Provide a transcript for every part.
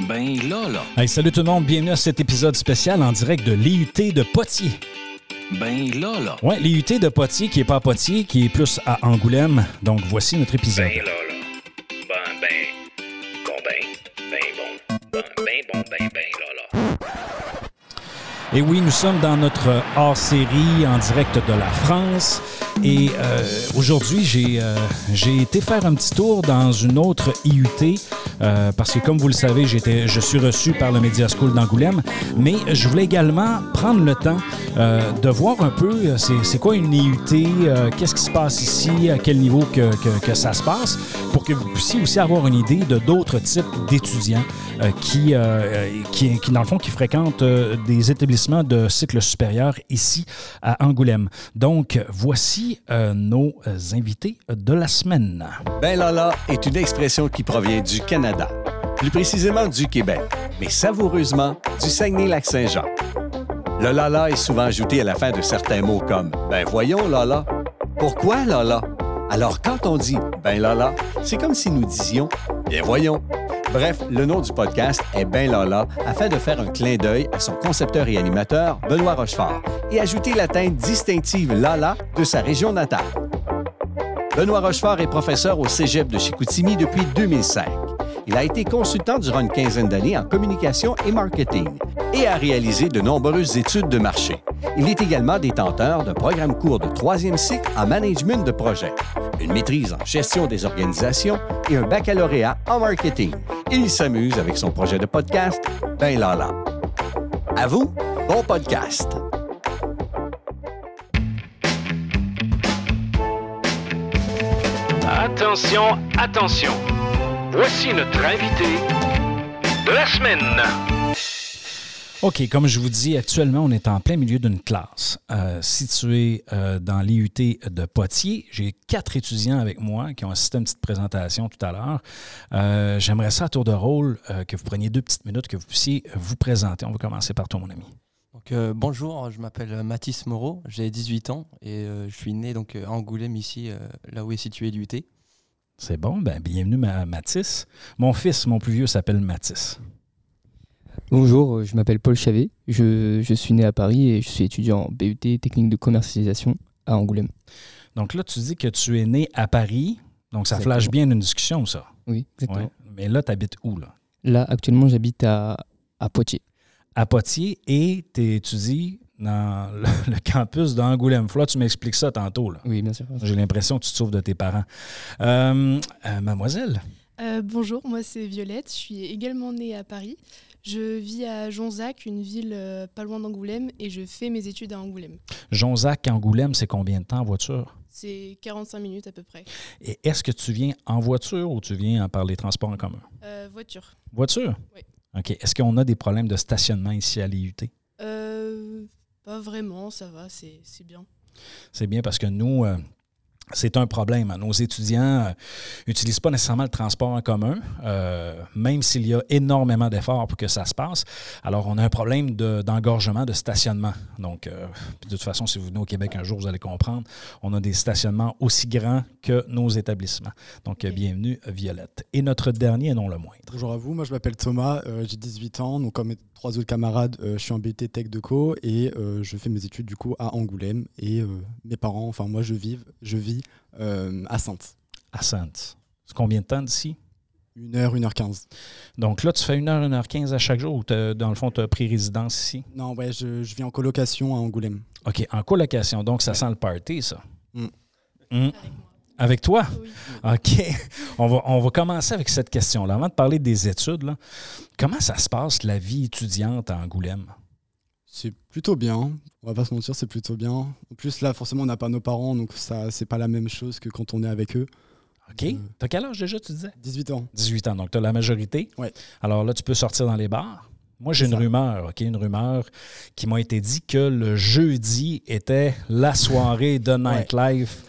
Ben là, là. Hey, salut tout le monde, bienvenue à cet épisode spécial en direct de l'IUT de Potier. Ben là, là. Ouais, l'IUT de Potier qui est pas à Potier, qui est plus à Angoulême. Donc voici notre épisode. Ben là, là. Ben, ben. Bon, ben. Ben bon. Ben, ben, bon, ben, ben, là, là. Et oui, nous sommes dans notre hors-série en direct de la France. Et euh, aujourd'hui, j'ai euh, été faire un petit tour dans une autre IUT euh, parce que, comme vous le savez, je suis reçu par le Media School d'Angoulême. Mais je voulais également prendre le temps euh, de voir un peu euh, c'est, quoi une IUT, euh, qu'est-ce qui se passe ici, à quel niveau que, que, que ça se passe, pour que vous puissiez aussi avoir une idée de d'autres types d'étudiants qui, qui, qui, dans le fond, qui fréquentent des établissements de cycle supérieur ici à Angoulême. Donc, voici euh, nos invités de la semaine. Ben Lala est une expression qui provient du Canada, plus précisément du Québec, mais savoureusement du Saguenay-Lac-Saint-Jean. Le Lala est souvent ajouté à la fin de certains mots comme Ben voyons Lala. Pourquoi Lala? Alors quand on dit Ben Lala, c'est comme si nous disions Bien voyons. Bref, le nom du podcast est Ben Lala afin de faire un clin d'œil à son concepteur et animateur, Benoît Rochefort, et ajouter la teinte distinctive Lala de sa région natale. Benoît Rochefort est professeur au Cégep de Chicoutimi depuis 2005. Il a été consultant durant une quinzaine d'années en communication et marketing et a réalisé de nombreuses études de marché. Il est également détenteur d'un programme court de troisième cycle en management de projet, une maîtrise en gestion des organisations et un baccalauréat en marketing. Il s'amuse avec son projet de podcast, Ben Lala. À vous, bon podcast! Attention, attention. Voici notre invité de la semaine. OK, comme je vous dis, actuellement, on est en plein milieu d'une classe euh, située euh, dans l'IUT de Potier. J'ai quatre étudiants avec moi qui ont assisté à une petite présentation tout à l'heure. Euh, J'aimerais ça à tour de rôle que vous preniez deux petites minutes, que vous puissiez vous présenter. On va commencer par toi, mon ami. Donc, bonjour, je m'appelle Mathis Moreau, j'ai 18 ans et je suis né donc, à Angoulême, ici, là où est situé l'UT. C'est bon, ben bienvenue ma Mathis. Mon fils, mon plus vieux, s'appelle Mathis. Bonjour, euh, je m'appelle Paul Chavet, je, je suis né à Paris et je suis étudiant en BUT technique de commercialisation à Angoulême. Donc là, tu dis que tu es né à Paris, donc ça Exactement. flash bien une discussion, ça. Oui, exactement. Ouais. Mais là, tu habites où, là? Là, actuellement, j'habite à, à Poitiers. à Poitiers et tu étudies dans le, le campus d'Angoulême. Là, tu m'expliques ça tantôt. Là. Oui, bien sûr. J'ai l'impression que tu te sauves de tes parents. Euh, euh, mademoiselle, Euh, bonjour, moi c'est Violette, je suis également née à Paris. Je vis à Jonzac, une ville euh, pas loin d'Angoulême, et je fais mes études à Angoulême. Jonzac, Angoulême, c'est combien de temps en voiture? C'est 45 minutes à peu près. Et est-ce que tu viens en voiture ou tu viens par les transports en commun? Euh, voiture. Voiture? Oui. OK. Est-ce qu'on a des problèmes de stationnement ici à l'IUT? Euh, pas vraiment, ça va, c'est c'est bien. C'est bien parce que nous, euh, c'est un problème. Nos étudiants n'utilisent pas nécessairement le transport en commun, euh, même s'il y a énormément d'efforts pour que ça se passe. Alors, on a un problème de- d'engorgement, de, stationnement. Donc, euh, de toute façon, si vous venez au Québec un jour, vous allez comprendre, on a des stationnements aussi grands que nos établissements. Donc, euh, bienvenue, Violette. Et notre dernier, non le moindre. Bonjour à vous, moi je m'appelle Thomas, euh, j'ai 18 ans, donc comme mes trois autres camarades, euh, je suis en BT Tech de Co et euh, je fais mes études du coup à Angoulême et euh, mes parents, enfin moi je vis, je vis à Sainte. À Sainte. C'est combien de temps d'ici? Une heure, une heure quinze. Donc là, tu fais 1h, 1h15 à chaque jour ou dans le fond, tu as pris résidence ici? Non, ouais, je, je vis en colocation à Angoulême. OK, en colocation. Donc, ça sent le party, ça. Mm. Mm. Avec toi? Oui. OK. On va, on va commencer avec cette question-là. Avant de parler des études, là, comment ça se passe, la vie étudiante à Angoulême? C'est plutôt bien, on va pas se mentir, c'est plutôt bien. En plus là, forcément, on n'a pas nos parents, donc ça, c'est pas la même chose que quand on est avec eux. OK. Euh. T'as quel âge déjà, tu disais? 18 ans. 18 ans. Donc, tu as la majorité. Ouais. Alors là, tu peux sortir dans les bars. Moi, j'ai une ça. rumeur, OK? Une rumeur qui m'a été dit que le jeudi était la soirée de nightlife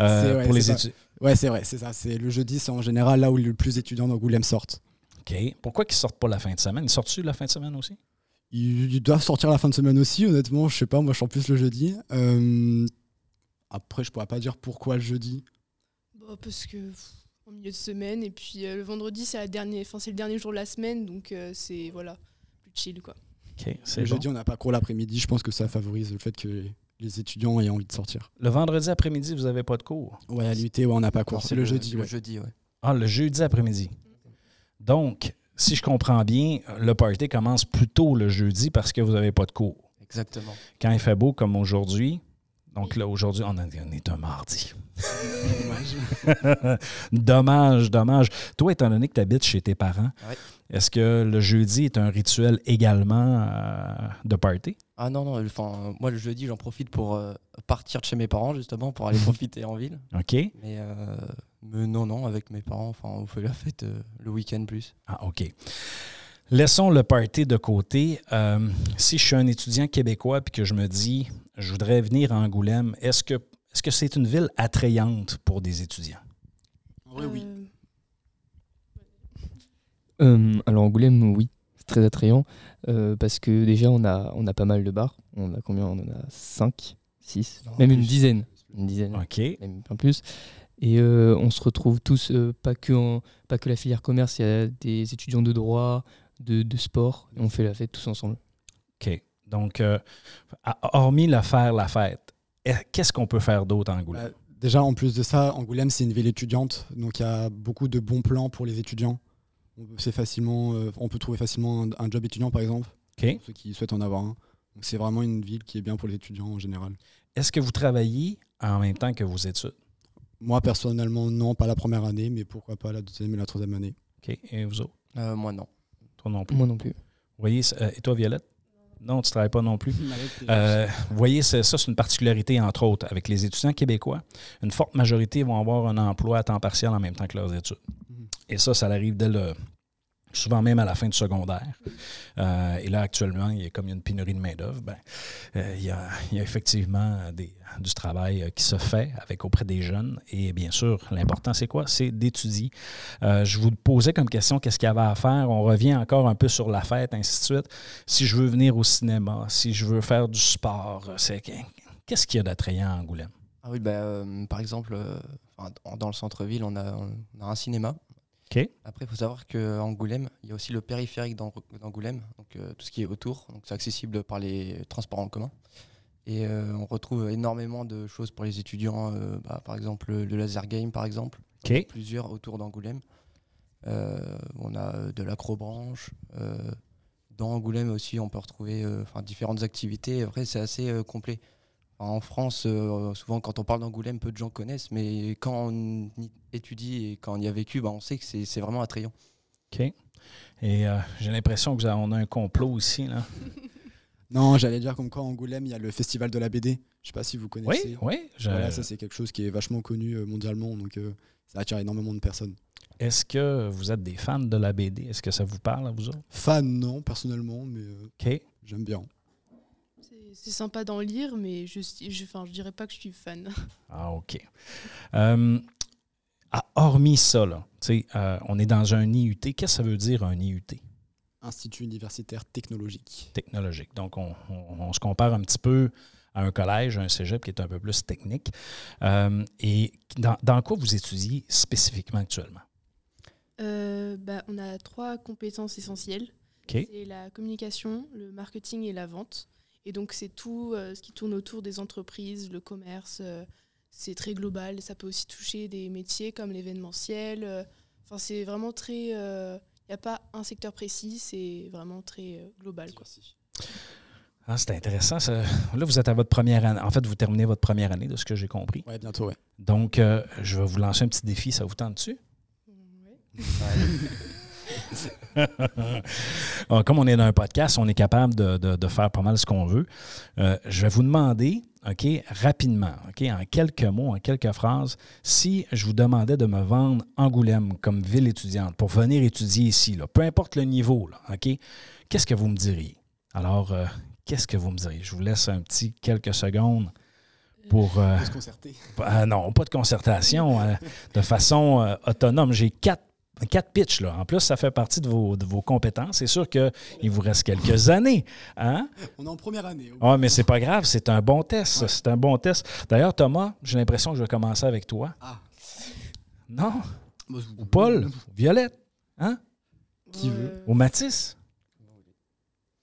ouais, pour les étudiants. Ouais, c'est vrai, c'est ça. C'est le jeudi, c'est en général là où le plus étudiants d'Angoulême sortent. OK. Pourquoi ils sortent pas la fin de semaine? Ils sortent-tu la fin de semaine aussi? Ils, ils doivent sortir la fin de semaine aussi, honnêtement. Je sais pas, moi je sors plus le jeudi. Euh, après, je pourrais pas dire pourquoi le jeudi. Bah, parce que pff, en milieu de semaine. Et puis euh, le vendredi, c'est la dernière- enfin, c'est le dernier jour de la semaine, donc euh, c'est voilà, plus chill quoi. OK, c'est Le bon. jeudi, on n'a pas cours l'après-midi. Je pense que ça favorise le fait que les étudiants aient envie de sortir. Le vendredi après-midi, vous n'avez pas de cours? Ouais, à l'UT, ouais, on n'a pas cours. c'est le, jeudi, Le ouais. jeudi, ouais. Ah, le jeudi après-midi. Donc, si je comprends bien, le party commence plus tôt le jeudi parce que vous n'avez pas de cours. Exactement. Quand il fait beau comme aujourd'hui, donc là, aujourd'hui, on est un mardi. dommage, dommage. Toi, étant donné que tu habites chez tes parents, Ouais. est-ce que le jeudi est un rituel également euh, de party? Ah non, non, enfin, moi le jeudi, j'en profite pour euh, partir de chez mes parents, justement, pour aller profiter en ville. OK? Mais, euh, mais non, non, avec mes parents, enfin, on fait la fête le week-end plus. Ah, OK. Laissons le party de côté. Euh, si je suis un étudiant québécois et que je me dis, je voudrais venir à Angoulême, est-ce que est-ce que c'est une ville attrayante pour des étudiants? Oui, oui. Euh, Euh, alors Angoulême, oui, c'est très attrayant euh, parce que déjà on a, on a pas mal de bars. On a combien? On en a 5, 6, Non, même une dizaine. Une dizaine, OK. même un plus. Et euh, on se retrouve tous, euh, pas, que en- pas que la filière commerce, il y a des étudiants de droit, de, de sport. Et on fait la fête tous ensemble. OK. Donc, euh, hormis la faire la fête, qu'est-ce qu'on peut faire d'autre à Angoulême? Bah, déjà, en plus de ça, Angoulême, c'est une ville étudiante. Donc, il y a beaucoup de bons plans pour les étudiants. On peut, facilement, euh, on peut trouver facilement un, un job étudiant, par exemple, pour ceux qui souhaitent en avoir un. Donc, c'est vraiment une ville qui est bien pour les étudiants en général. Est-ce que vous travaillez en même temps que vos études? Moi, personnellement, non, pas la première année, mais pourquoi pas la deuxième et la troisième année. OK. Et vous autres? Euh, moi, non. Toi non plus? Moi non plus. Vous voyez, euh, et toi, Violette? Non, tu ne travailles pas non plus. Euh, vous voyez, c'est- ça, c'est une particularité, entre autres, avec les étudiants québécois. Une forte majorité vont avoir un emploi à temps partiel en même temps que leurs études. Mhm. Et ça, ça arrive dès le. Souvent même à la fin du secondaire. Euh, et là, actuellement, il y a comme il y a une pénurie de main-d'œuvre, ben, euh, il, y a, effectivement des- du travail euh, qui se fait avec auprès des jeunes. Et bien sûr, l'important, c'est quoi? C'est d'étudier. Je vous posais comme question qu'est-ce qu'il y avait à faire? On revient encore un peu sur la fête, ainsi de suite. Si je veux venir au cinéma, si je veux faire du sport, c'est qu'est-ce qu'il y a d'attrayant à Angoulême? Ah oui, euh, par exemple, dans le centre-ville, on a, on a un cinéma. Après, il faut savoir qu'à Angoulême, il y a aussi le périphérique d'Ang- d'Angoulême, donc euh, tout ce qui est autour. Donc c'est accessible par les transports en commun. Et euh, on retrouve énormément de choses pour les étudiants, euh, bah, par exemple le laser game, par exemple. Plusieurs autour d'Angoulême. On a de l'acrobranche. dans Angoulême aussi, on peut retrouver différentes activités. Après, c'est assez complet. En France, euh, souvent, quand on parle d'Angoulême, peu de gens connaissent, mais quand on y étudie et quand on y a vécu, bah, on sait que c'est vraiment attrayant. OK. Et euh, j'ai l'impression que on a un complot ici. Là. Non, j'allais dire comme quoi à Angoulême, il y a le festival de la BD. Je sais pas si vous Oui, connaissez. oui. je- Voilà, ça c'est quelque chose qui est vachement connu euh, mondialement, donc euh, ça attire énormément de personnes. Est-ce que vous êtes des fans de la BD? Est-ce que ça vous parle à vous autres? Fan, non, personnellement, mais euh, OK. j'aime bien. C'est- sympa d'en lire, mais je, je, enfin, je dirais pas que je suis fan. Ah, OK. Euh, ah, hormis ça, là, tu sais, euh, on est dans un IUT. Qu'est-ce que ça veut dire un IUT Institut universitaire technologique. technologique? Donc, on, on- on se compare un petit peu à un collège, à un cégep qui est un peu plus technique. Euh, et dans, dans quoi vous étudiez spécifiquement actuellement? Euh, bah, on a trois compétences essentielles. C'est la communication, le marketing et la vente. Et donc, c'est tout euh, ce qui tourne autour des entreprises, le commerce. euh, c'est très global. Ça peut aussi toucher des métiers comme l'événementiel. euh, Enfin, c'est vraiment très. Il n'y a pas un secteur précis, c'est vraiment très euh, global. Quoi. Ah, c'est intéressant. ça. Là, vous êtes à votre première année. En fait, vous terminez votre première année, de ce que j'ai compris. Ouais, bientôt, ouais. Donc, euh, je vais vous lancer un petit défi. Ça vous tente dessus? Ah, Comme on est dans un podcast, on est capable de, de- de faire pas mal ce qu'on veut. Euh, je vais vous demander, OK, rapidement, OK, en quelques mots, en quelques phrases, si je vous demandais de me vendre Angoulême comme ville étudiante pour venir étudier ici, là, peu importe le niveau, là, OK, qu'est-ce que vous me diriez? Alors, euh, qu'est-ce que vous me diriez? Je vous laisse un petit quelques secondes pour... euh, Faut se concerter. ah non, pas de concertation, euh, de façon euh, autonome. J'ai quatre, quatre pitchs, là. En plus, ça fait partie de vos, de vos compétences. C'est sûr qu'il vous reste quelques années. Hein? On est en première année. Ah, mais c'est pas grave, c'est un bon test. C'est un bon test. D'ailleurs, Thomas, j'ai l'impression que je vais commencer avec toi. Ah. Non? Ou Paul? Ou Violette? Hein? Qui Euh, veut? Ou Mathis?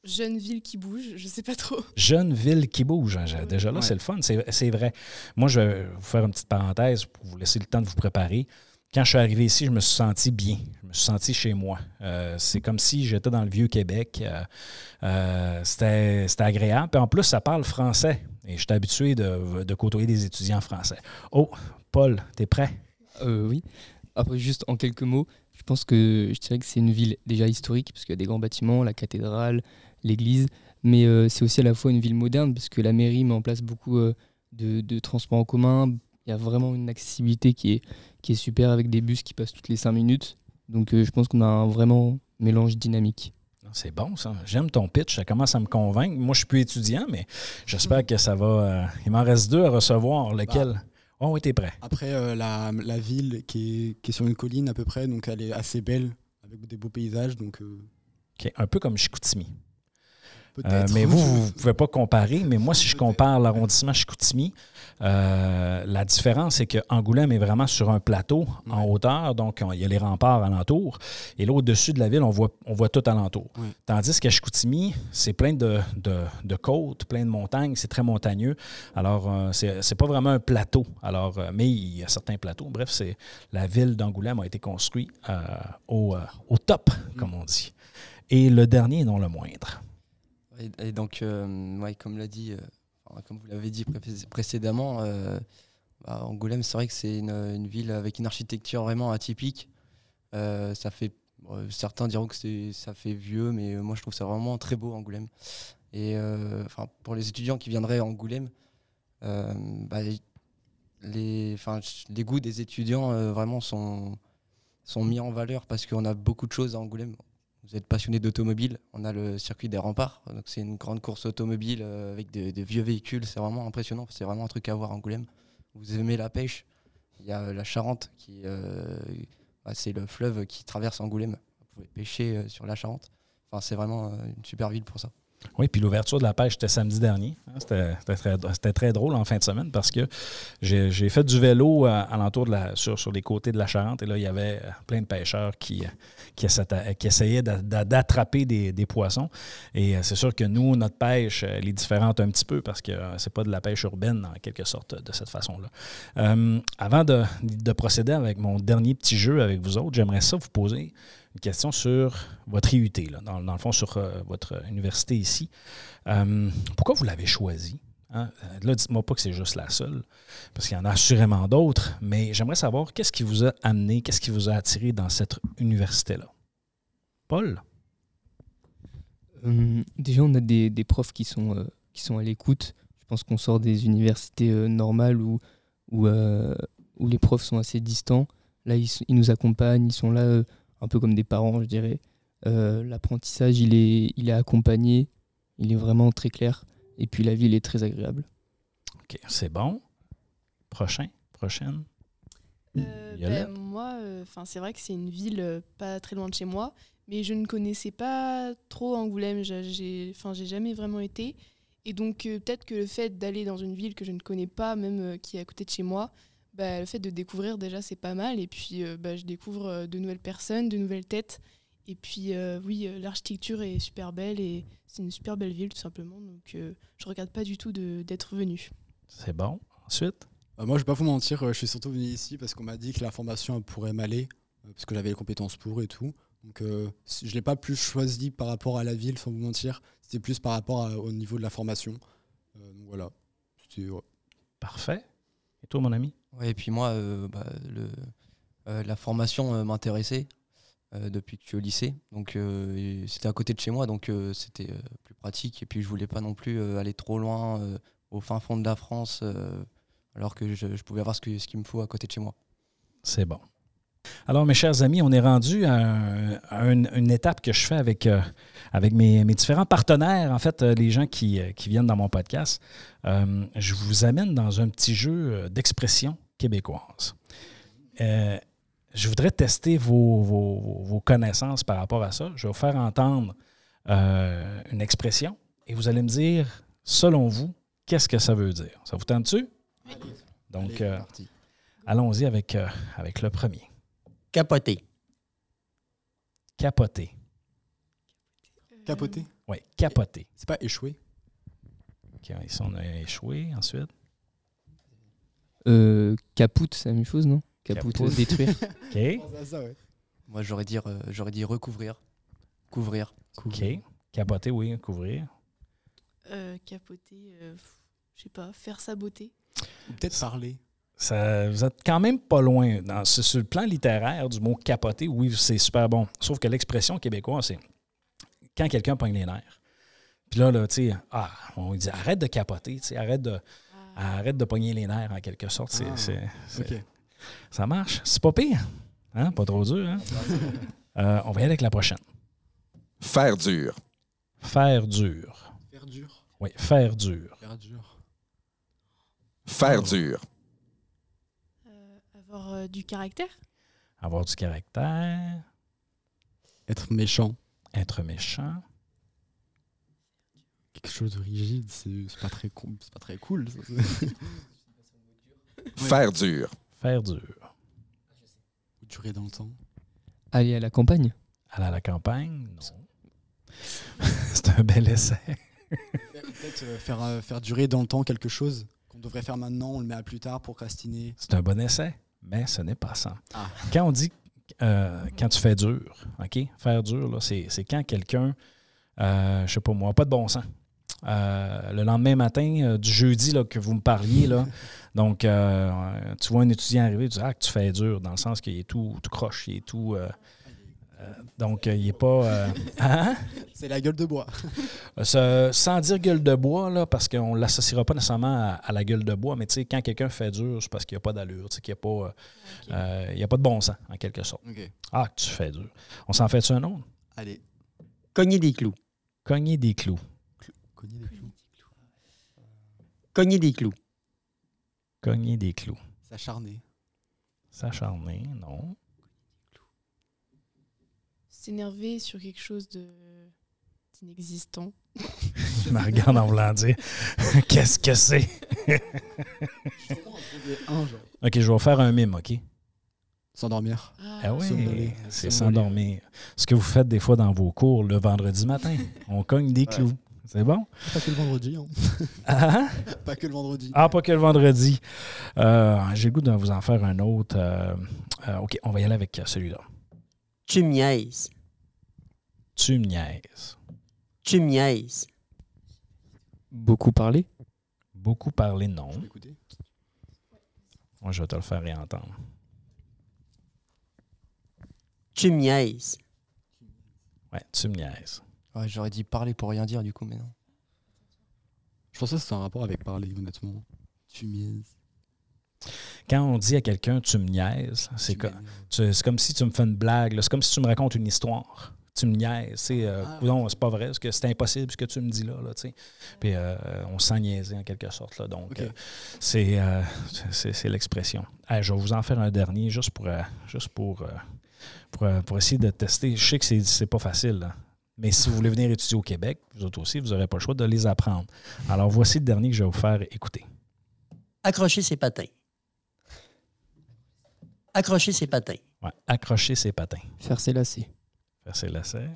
Jeune ville qui bouge, je sais pas trop. Jeune ville qui bouge. hein, Déjà là, Ouais. c'est le fun. C'est c'est vrai. Moi, je vais vous faire une petite parenthèse pour vous laisser le temps de vous préparer. Quand je suis arrivé ici, je me suis senti bien. Je me suis senti chez moi. Euh, c'est comme si j'étais dans le vieux Québec. Euh, euh, C'était agréable. Puis en plus, ça parle français. Et je suis habitué de, côtoyer des étudiants français. Oh, Paul, t'es prêt? Oui. Après, juste en quelques mots, je pense que je dirais que c'est une ville déjà historique, parce qu'il y a des grands bâtiments, la cathédrale, l'église, mais c'est aussi à la fois une ville moderne, parce que la mairie met en place beaucoup de, de transports en commun. Il y a vraiment une accessibilité qui est, qui est super avec des bus qui passent toutes les 5 minutes. Donc euh, je pense qu'on a un vraiment mélange dynamique. C'est bon, ça. J'aime ton pitch. Ça commence à me convaincre. Moi, je suis plus étudiant, mais j'espère que ça va. euh, il m'en reste deux à recevoir. Lequel? Oh, oui, t'es prêt. Après, euh, la, la ville qui est, qui est sur une colline à peu près, donc elle est assez belle, avec des beaux paysages, donc euh, OK. Un peu comme Chicoutimi. Peut-être. Euh, mais vous, vous ne pouvez pas comparer. Mais moi, si je compare l'arrondissement Chicoutimi, euh, la différence, c'est que Angoulême est vraiment sur un plateau en hauteur. Donc, on- il y a les remparts alentour. Et là, au-dessus de la ville, on voit, on voit tout alentour. Tandis qu'à Chicoutimi, c'est plein de, de- de côtes, plein de montagnes. C'est très montagneux. Alors, euh, c'est pas vraiment un plateau. Alors, euh, mais il y a certains plateaux. Bref, c'est la ville d'Angoulême a été construite euh, au, au top, comme on dit. Et le dernier, non le moindre. Et, donc, euh, comme l'a dit, euh, comme vous l'avez dit pré- précédemment, euh, bah, Angoulême, c'est vrai que c'est une, ville avec une architecture vraiment atypique. Ça fait, certains diront que ça fait vieux, mais moi je trouve ça vraiment très beau Angoulême. Et pour les étudiants qui viendraient à Angoulême, bah, les, goûts des étudiants vraiment sont, sont mis en valeur parce qu'on a beaucoup de choses à Angoulême. Vous êtes passionné d'automobile, on a le circuit des remparts, donc c'est une grande course automobile euh, avec des, vieux véhicules, c'est vraiment impressionnant, c'est vraiment un truc à voir à Angoulême. Vous aimez la pêche, il y a euh, la Charente, qui, euh, bah, c'est le fleuve qui traverse Angoulême. Vous pouvez pêcher sur la Charente. Enfin, c'est vraiment une super ville pour ça. Oui, puis l'ouverture de la pêche, c'était samedi dernier. hein. C'était très, très drôle en fin de semaine parce que j'ai fait du vélo euh, alentour de la, sur, sur les côtés de la Charente et là, il y avait euh, plein de pêcheurs qui, euh, qui, essa- qui essayaient d'a- d'a- d'attraper des, poissons. Et euh, c'est sûr que nous, notre pêche, euh, elle est différente un petit peu parce que euh, c'est pas de la pêche urbaine en quelque sorte de cette façon-là. Euh, avant de procéder avec mon dernier petit jeu avec vous autres, j'aimerais ça vous poser question sur votre IUT, là, dans, dans le fond, sur euh, votre université ici. Euh, pourquoi vous l'avez choisi? hein? Euh, Là, dites-moi pas que c'est juste la seule, parce qu'il y en a assurément d'autres, mais j'aimerais savoir qu'est-ce qui vous a amené, qu'est-ce qui vous a attiré dans cette université-là? Paul? Déjà, on a des, profs qui sont, qui sont à l'écoute. Je pense qu'on sort des universités normales où, où, les profs sont assez distants. Là, ils, ils nous accompagnent, ils sont là un peu comme des parents, je dirais. Euh, L'apprentissage, il est, il est accompagné, il est vraiment très clair. Et puis la ville est très agréable. OK, c'est bon. Prochain? Prochaine? Euh, ben, moi, euh, 'fin, c'est vrai que c'est une ville euh, pas très loin de chez moi, mais je ne connaissais pas trop Angoulême. J'ai- J'ai enfin, j'ai jamais vraiment été. Et donc, euh, peut-être que le fait d'aller dans une ville que je ne connais pas, même euh, qui est à côté de chez moi, bah, le fait de découvrir déjà, c'est pas mal. Et puis, euh, bah, je découvre euh, de nouvelles personnes, de nouvelles têtes. Et puis, euh, oui, l'architecture est super belle et c'est une super belle ville, tout simplement. Donc, euh, je regrette pas du tout d'être venu. C'est bon. Ensuite? Euh, moi, je vais pas vous mentir, je suis surtout venu ici parce qu'on m'a dit que la formation pourrait m'aller, parce que j'avais les compétences pour et tout. Donc, euh, je l'ai pas plus choisi par rapport à la ville, sans vous mentir. C'était plus par rapport à- au niveau de la formation. Euh, donc voilà. C'était- ouais. Parfait. Et toi, mon ami? Ouais, et puis moi, euh, bah, le, euh, la formation euh, m'intéressait euh, depuis que je suis au lycée. Donc euh, c'était à côté de chez moi, donc euh, c'était euh, plus pratique. Et puis je voulais pas non plus euh, aller trop loin euh, au fin fond de la France, euh, alors que je, je pouvais avoir ce que- ce qu'il me faut à côté de chez moi. C'est bon. Alors, mes chers amis, on est rendu à, un- à une, une étape que je fais avec, euh, avec mes, mes différents partenaires, en fait, euh, les gens qui, euh, qui viennent dans mon podcast. Euh, je vous amène dans un petit jeu d'expression québécoise. Euh, je voudrais tester vos, vos- vos connaissances par rapport à ça. Je vais vous faire entendre une expression et vous allez me dire, selon vous, qu'est-ce que ça veut dire. Ça vous tente-tu? Donc, euh, parti. allons-y avec, avec le premier. Capoté. Capoté. Capoté? Oui, capoté. C'est pas échoué? OK, ici, on a échoué ensuite. Euh, capoute, c'est la même chose, non? Capoute, Capoute. détruire. OK. Moi, j'aurais dit, euh, j'aurais dit recouvrir. Couvrir. OK. Capoté, oui, couvrir. Euh, capoter, euh, je sais pas, faire sa beauté. Peut-être parler. Ça, vous êtes quand même pas loin. Dans, sur le plan littéraire du mot capoter, oui, c'est super bon. Sauf que l'expression québécoise, c'est quand quelqu'un pogne les nerfs. Puis là, là tu sais, ah, on dit arrête de capoter, arrête de, arrête de pogner les nerfs en quelque sorte. C'est, Ah, c'est- c'est- Ok. Ça marche. C'est pas pire. Hein? Pas trop dur. Hein? Euh, on va y aller avec la prochaine. Faire dur. Faire dur. Faire dur. Oui, faire dur. Faire dur. Faire dur. Avoir euh, du caractère? Avoir du caractère. Être méchant. Être méchant. Quelque chose de rigide, c'est pas très cool. C'est pas très cool. ça. Faire dur. Faire dur. Durer dans le temps. Aller à la campagne? Aller à la campagne? Non. c'est un bel essai. Peut-être euh, faire, euh, faire durer dans le temps quelque chose qu'on devrait faire maintenant, on le met à plus tard, procrastiner. C'est un bon essai, mais ce n'est pas ça. Ah. Quand on dit euh, quand tu fais dur, OK? Faire dur, c'est, quand quelqu'un, euh, je sais pas moi, pas de bon sens. Euh, le lendemain matin euh, du jeudi là, que vous me parliez, là, donc tu vois un étudiant arriver, tu dis Ah, que tu fais dur, dans le sens qu'il est tout, tout croche, il est tout. Euh, donc, euh, il n'est pas. euh, hein? C'est la gueule de bois. Ce- sans dire gueule de bois, là, parce qu'on ne l'associera pas nécessairement à, à la gueule de bois, mais tu sais, quand quelqu'un fait dur, c'est parce qu'il n'y a pas d'allure, tu sais, qu'il n'y a, pas, euh, il y a pas de bon sens, en quelque sorte. Ah, tu fais dur. On s'en fait-tu un autre? Allez, Cogner des clous. Cogner des clous. cogner des clous. Cogner des clous. Cogner des clous. S'acharner. S'acharner, non. S'énerver sur quelque chose de d'inexistant. Je me regarde en voulant dire Qu'est-ce que c'est? Un, genre. OK, je vais faire un mime, OK? S'endormir. Ah oui, Somnoler. c'est s'endormir. Ce que vous faites des fois dans vos cours le vendredi matin. On cogne des clous. C'est bon? Pas que le vendredi. Hein. Ah, Pas que le vendredi. ah, pas que le vendredi. Euh, J'ai le goût de vous en faire un autre. Euh, euh, OK, on va y aller avec celui-là. Tu me niaises. Tu me niaises. Tu me niaises. Beaucoup parler? Beaucoup parler, non. Je vais écouter. Moi, je vais te le faire réentendre. Tu me niaises. Ouais, tu me niaises. Ouais, j'aurais dit parler pour rien dire, du coup, mais non. Je pensais que c'était un rapport avec parler, honnêtement. Tu mises. Quand on dit à quelqu'un tu me niaises, c'est comme si tu me fais une blague. C'est comme si tu me racontes une histoire. Tu me niaises. c'est, Euh, Ah, c'est pas vrai, parce que c'est impossible ce que tu me dis là. là tu sais. Puis euh, on se sent niaiser en quelque sorte. Là. Donc, euh, c'est, euh, c'est, l'expression. Hey, je vais vous en faire un dernier juste pour, juste pour, pour, pour essayer de tester. Je sais que c'est, c'est pas facile. là. Mais si vous voulez venir étudier au Québec, vous autres aussi, vous n'aurez pas le choix de les apprendre. Alors, voici le dernier que je vais vous faire écouter. Accrocher ses patins. Accrocher ses patins. Ouais, accrocher ses patins. Faire ses lacets. Faire ses lacets.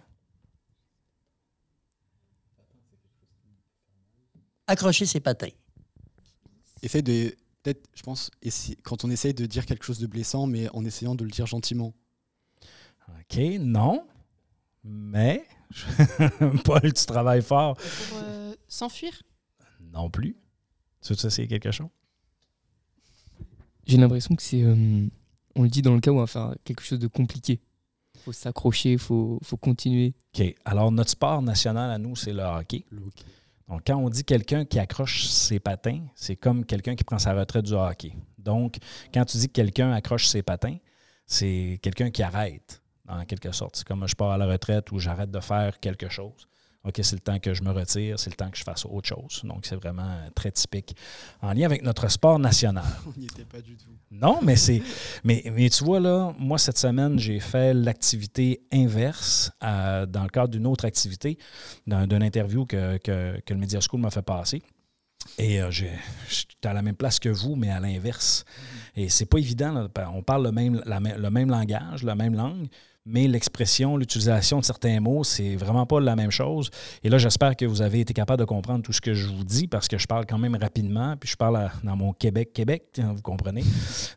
Accrocher ses patins. Essaye de. Peut-être, je pense, quand on essaye de dire quelque chose de blessant, mais en essayant de le dire gentiment. OK, non. Mais, Paul, tu travailles fort. Pour euh, s'enfuir? Non plus. Tu veux essayer quelque chose? J'ai l'impression que c'est. euh, on le dit dans le cas où on va faire quelque chose de compliqué. Faut s'accrocher, faut, faut continuer. OK. Alors, notre sport national à nous, c'est le hockey. Le hockey. Donc, quand on dit quelqu'un qui accroche ses patins, c'est comme quelqu'un qui prend sa retraite du hockey. Donc, quand tu dis que quelqu'un accroche ses patins, c'est quelqu'un qui arrête, en quelque sorte. C'est comme je pars à la retraite ou j'arrête de faire quelque chose. OK, c'est le temps que je me retire, c'est le temps que je fasse autre chose. Donc, c'est vraiment euh, très typique en lien avec notre sport national. On n'y était pas du tout. Non, mais c'est. Mais, mais tu vois, là, moi, cette semaine, j'ai fait l'activité inverse euh, dans le cadre d'une autre activité, d'un- d'une interview que, que, que le Media School m'a fait passer. Et euh, j'étais à la même place que vous, mais à l'inverse. Et c'est pas évident. là. On parle le même, la le même langage, la même langue, mais l'expression, l'utilisation de certains mots, c'est vraiment pas la même chose. Et là, j'espère que vous avez été capable de comprendre tout ce que je vous dis parce que je parle quand même rapidement, puis je parle à- dans mon Québec-Québec, hein, vous comprenez.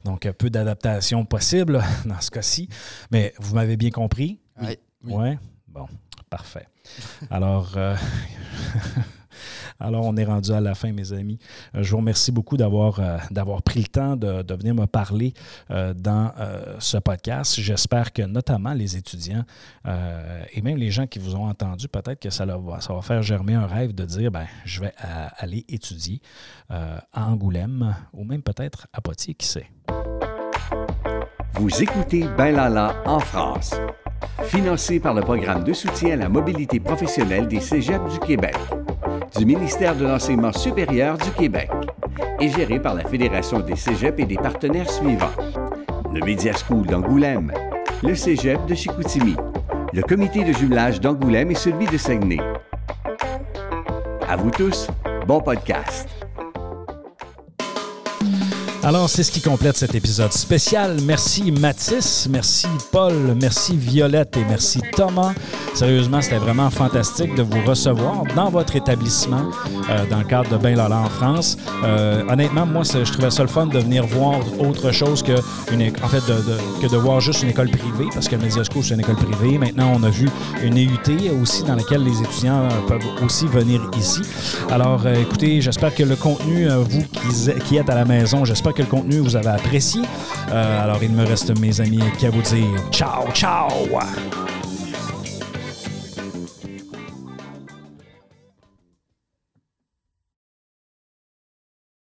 Donc, un peu d'adaptation possible dans ce cas-ci. Mais vous m'avez bien compris? Oui. Ouais? Bon, parfait. Alors, euh, alors, on est rendu à la fin, mes amis. Euh, je vous remercie beaucoup d'avoir euh, pris le temps de, venir me parler euh, dans ce podcast. J'espère que notamment les étudiants et même les gens qui vous ont entendu, peut-être que ça, va, ça va faire germer un rêve de dire, ben, je vais aller étudier à Angoulême ou même peut-être à Poitiers, qui sait. Vous écoutez Ben Lala en France, financé par le programme de soutien à la mobilité professionnelle des Cégeps du Québec, du ministère de l'Enseignement supérieur du Québec et géré par la Fédération des Cégeps et des partenaires suivants. Le Media School d'Angoulême, le Cégep de Chicoutimi, le comité de jumelage d'Angoulême et celui de Saguenay. À vous tous, bon podcast. Alors, c'est ce qui complète cet épisode spécial. Merci Mathis, merci Paul, merci Violette et merci Thomas. Sérieusement, c'était vraiment fantastique de vous recevoir dans votre établissement euh, dans le cadre de Ben Lala en France. Euh, honnêtement, moi, je trouvais ça le fun de venir voir autre chose que, en fait, de, que de voir juste une école privée, parce que le c'est une école privée. Maintenant, on a vu une EUT aussi dans laquelle les étudiants euh, peuvent aussi venir ici. Alors, écoutez, j'espère que le contenu, vous qui, qui êtes à la maison, j'espère que le contenu vous avez apprécié. Euh, alors, il me reste, mes amis, qu'à vous dire ciao, ciao!